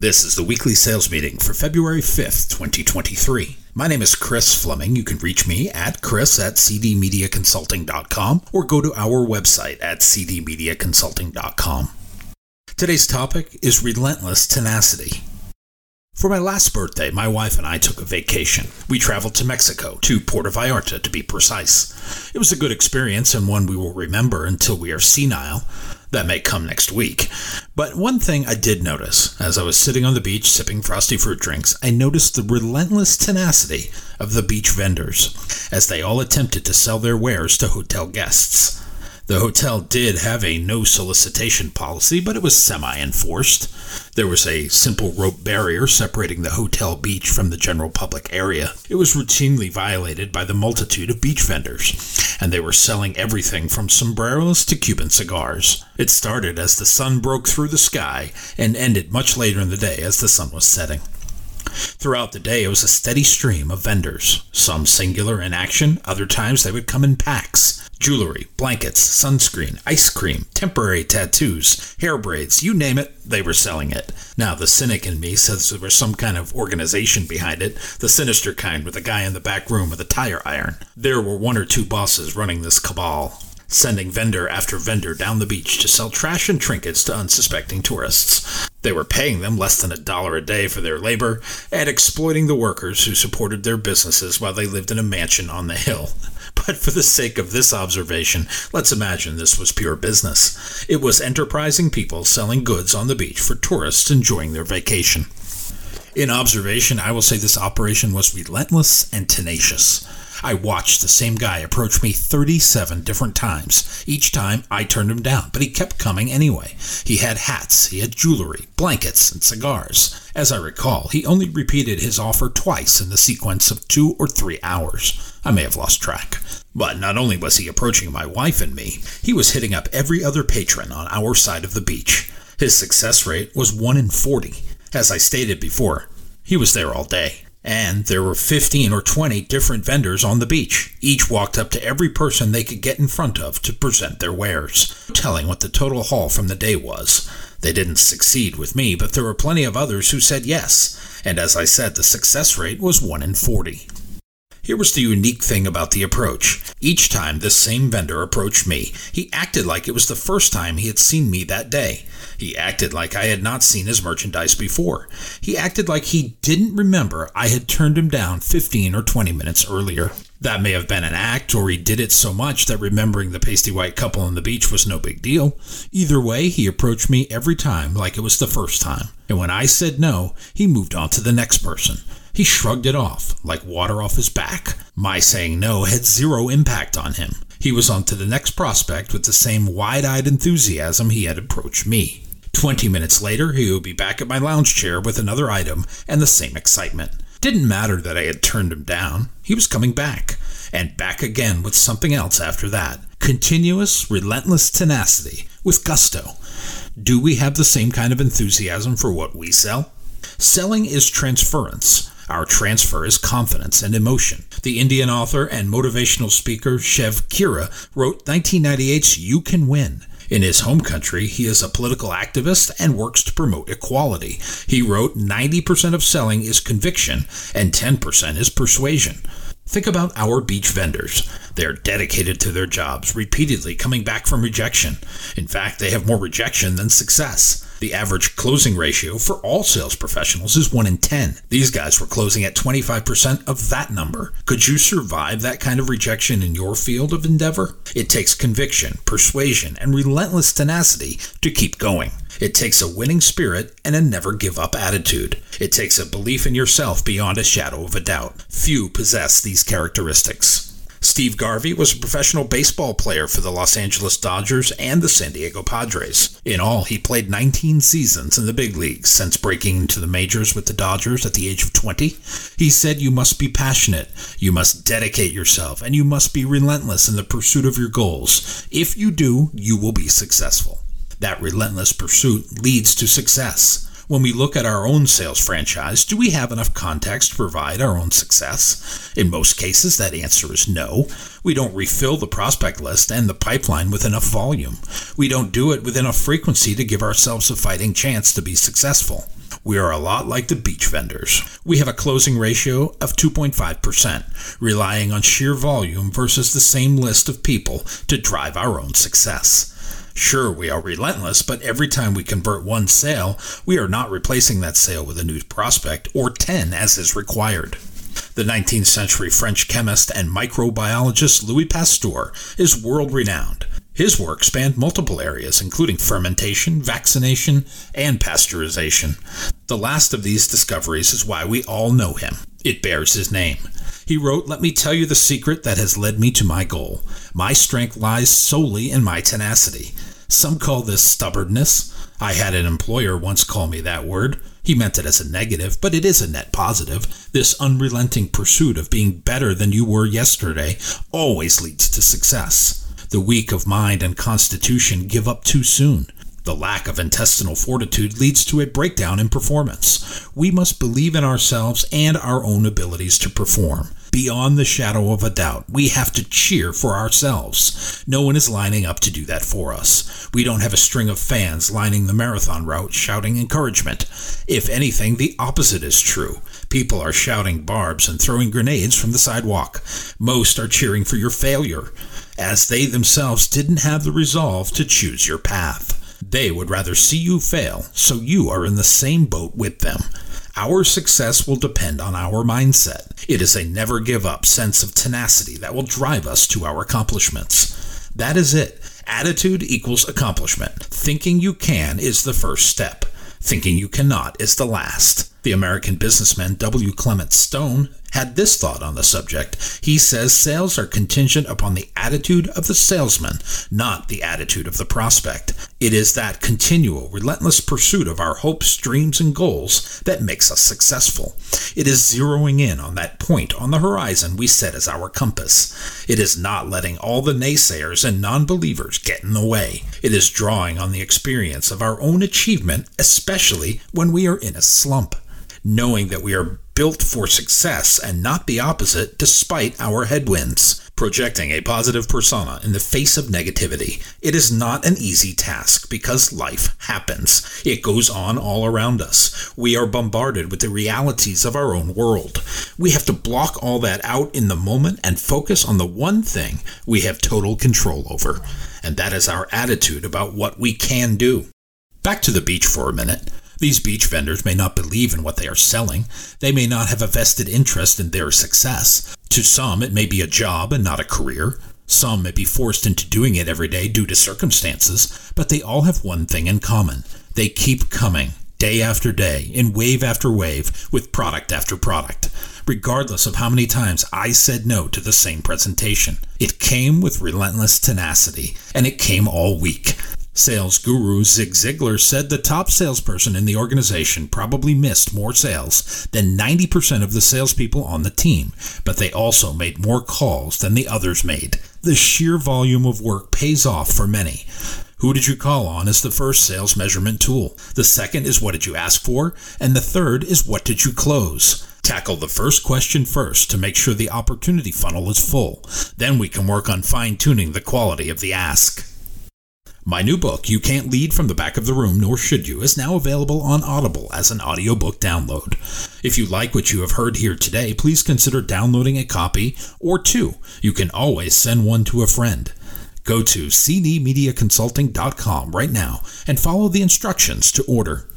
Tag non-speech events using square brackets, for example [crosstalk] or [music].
This is the weekly sales meeting for February 5th, 2023. My name is Chris Fleming. You can reach me at chris at cdmediaconsulting.com or go to our website at cdmediaconsulting.com. Today's topic is relentless tenacity. For my last birthday, my wife and I took a vacation. We traveled to Mexico, to Puerto Vallarta to be precise. It was a good experience and one we will remember until we are senile. That may come next week. But one thing I did notice as I was sitting on the beach sipping frosty fruit drinks, I noticed the relentless tenacity of the beach vendors as they all attempted to sell their wares to hotel guests. The hotel did have a no solicitation policy, but it was semi enforced. There was a simple rope barrier separating the hotel beach from the general public area. It was routinely violated by the multitude of beach vendors, and they were selling everything from sombreros to Cuban cigars. It started as the sun broke through the sky and ended much later in the day as the sun was setting. Throughout the day, it was a steady stream of vendors, some singular in action, other times they would come in packs. Jewelry, blankets, sunscreen, ice cream, temporary tattoos, hair braids, you name it, they were selling it. Now, the cynic in me says there was some kind of organization behind it, the sinister kind with a guy in the back room with a tire iron. There were one or two bosses running this cabal sending vendor after vendor down the beach to sell trash and trinkets to unsuspecting tourists. They were paying them less than a dollar a day for their labor and exploiting the workers who supported their businesses while they lived in a mansion on the hill. [laughs] But for the sake of this observation, let's imagine this was pure business. It was enterprising people selling goods on the beach for tourists enjoying their vacation. In observation, I will say this operation was relentless and tenacious. I watched the same guy approach me 37 different times. Each time I turned him down, but he kept coming anyway. He had hats, he had jewelry, blankets, and cigars. As I recall, he only repeated his offer twice in the sequence of two or three hours. I may have lost track. But not only was he approaching my wife and me, he was hitting up every other patron on our side of the beach. His success rate was 1 in 40. As I stated before, he was there all day. And there were 15 or 20 different vendors on the beach. Each walked up to every person they could get in front of to present their wares, telling what the total haul from the day was. They didn't succeed with me, but there were plenty of others who said yes, and as I said, the success rate was 1 in 40. Here was the unique thing about the approach. Each time this same vendor approached me, he acted like it was the first time he had seen me that day. He acted like I had not seen his merchandise before. He acted like he didn't remember I had turned him down 15 or 20 minutes earlier. That may have been an act, or he did it so much that remembering the pasty white couple on the beach was no big deal. Either way, he approached me every time like it was the first time. And when I said no, he moved on to the next person. He shrugged it off, like water off his back. My saying no had zero impact on him. He was on to the next prospect with the same wide eyed enthusiasm he had approached me. Twenty minutes later, he would be back at my lounge chair with another item and the same excitement. Didn't matter that I had turned him down. He was coming back, and back again with something else after that. Continuous, relentless tenacity, with gusto. Do we have the same kind of enthusiasm for what we sell? Selling is transference. Our transfer is confidence and emotion. The Indian author and motivational speaker Shiv Khera wrote 1998's You Can Win. In his home country, he is a political activist and works to promote equality. He wrote 90% of selling is conviction and 10% is persuasion. Think about our beach vendors. They are dedicated to their jobs, repeatedly coming back from rejection. In fact, they have more rejection than success. The average closing ratio for all sales professionals is 1 in 10. These guys were closing at 25% of that number. Could you survive that kind of rejection in your field of endeavor? It takes conviction, persuasion, and relentless tenacity to keep going. It takes a winning spirit and a never give up attitude. It takes a belief in yourself beyond a shadow of a doubt. Few possess these characteristics. Steve Garvey was a professional baseball player for the Los Angeles Dodgers and the San Diego Padres. In all, he played 19 seasons in the big leagues since breaking into the majors with the Dodgers at the age of 20. He said you must be passionate, you must dedicate yourself, and you must be relentless in the pursuit of your goals. If you do, you will be successful. That relentless pursuit leads to success. When we look at our own sales franchise, do we have enough context to provide our own success? In most cases, that answer is no. We don't refill the prospect list and the pipeline with enough volume. We don't do it with enough frequency to give ourselves a fighting chance to be successful. We are a lot like the beach vendors. We have a closing ratio of 2.5%, relying on sheer volume versus the same list of people to drive our own success. Sure, we are relentless, but every time we convert one sale, we are not replacing that sale with a new prospect or 10 as is required. The 19th century French chemist and microbiologist Louis Pasteur is world renowned. His work spanned multiple areas, including fermentation, vaccination, and pasteurization. The last of these discoveries is why we all know him. It bears his name. He wrote, Let me tell you the secret that has led me to my goal. My strength lies solely in my tenacity. Some call this stubbornness. I had an employer once call me that word. He meant it as a negative, but it is a net positive. This unrelenting pursuit of being better than you were yesterday always leads to success. The weak of mind and constitution give up too soon. The lack of intestinal fortitude leads to a breakdown in performance. We must believe in ourselves and our own abilities to perform. Beyond the shadow of a doubt, we have to cheer for ourselves. No one is lining up to do that for us. We don't have a string of fans lining the marathon route shouting encouragement. If anything, the opposite is true. People are shouting barbs and throwing grenades from the sidewalk. Most are cheering for your failure, as they themselves didn't have the resolve to choose your path. They would rather see you fail, so you are in the same boat with them. Our success will depend on our mindset. It is a never give up sense of tenacity that will drive us to our accomplishments. That is it. Attitude equals accomplishment. Thinking you can is the first step. Thinking you cannot is the last. The American businessman W. Clement Stone had this thought on the subject. He says sales are contingent upon the attitude of the salesman, not the attitude of the prospect. It is that continual, relentless pursuit of our hopes, dreams, and goals that makes us successful. It is zeroing in on that point on the horizon we set as our compass. It is not letting all the naysayers and non believers get in the way. It is drawing on the experience of our own achievement, especially when we are in a slump knowing that we are built for success and not the opposite despite our headwinds. Projecting a positive persona in the face of negativity. It is not an easy task because life happens. It goes on all around us. We are bombarded with the realities of our own world. We have to block all that out in the moment and focus on the one thing we have total control over, and that is our attitude about what we can do. Back to the beach for a minute. These beach vendors may not believe in what they are selling. They may not have a vested interest in their success. To some, it may be a job and not a career. Some may be forced into doing it every day due to circumstances, but they all have one thing in common. They keep coming, day after day, in wave after wave, with product after product. Regardless of how many times I said no to the same presentation, it came with relentless tenacity, and it came all week. Sales guru Zig Ziglar said the top salesperson in the organization probably missed more sales than 90% of the salespeople on the team, but they also made more calls than the others made. The sheer volume of work pays off for many. Who did you call on is the first sales measurement tool. The second is what did you ask for? And the third is what did you close? Tackle the first question first to make sure the opportunity funnel is full. Then we can work on fine tuning the quality of the ask. My new book, You Can't Lead from the Back of the Room, Nor Should You, is now available on Audible as an audiobook download. If you like what you have heard here today, please consider downloading a copy or two. You can always send one to a friend. Go to cdmediaconsulting.com right now and follow the instructions to order.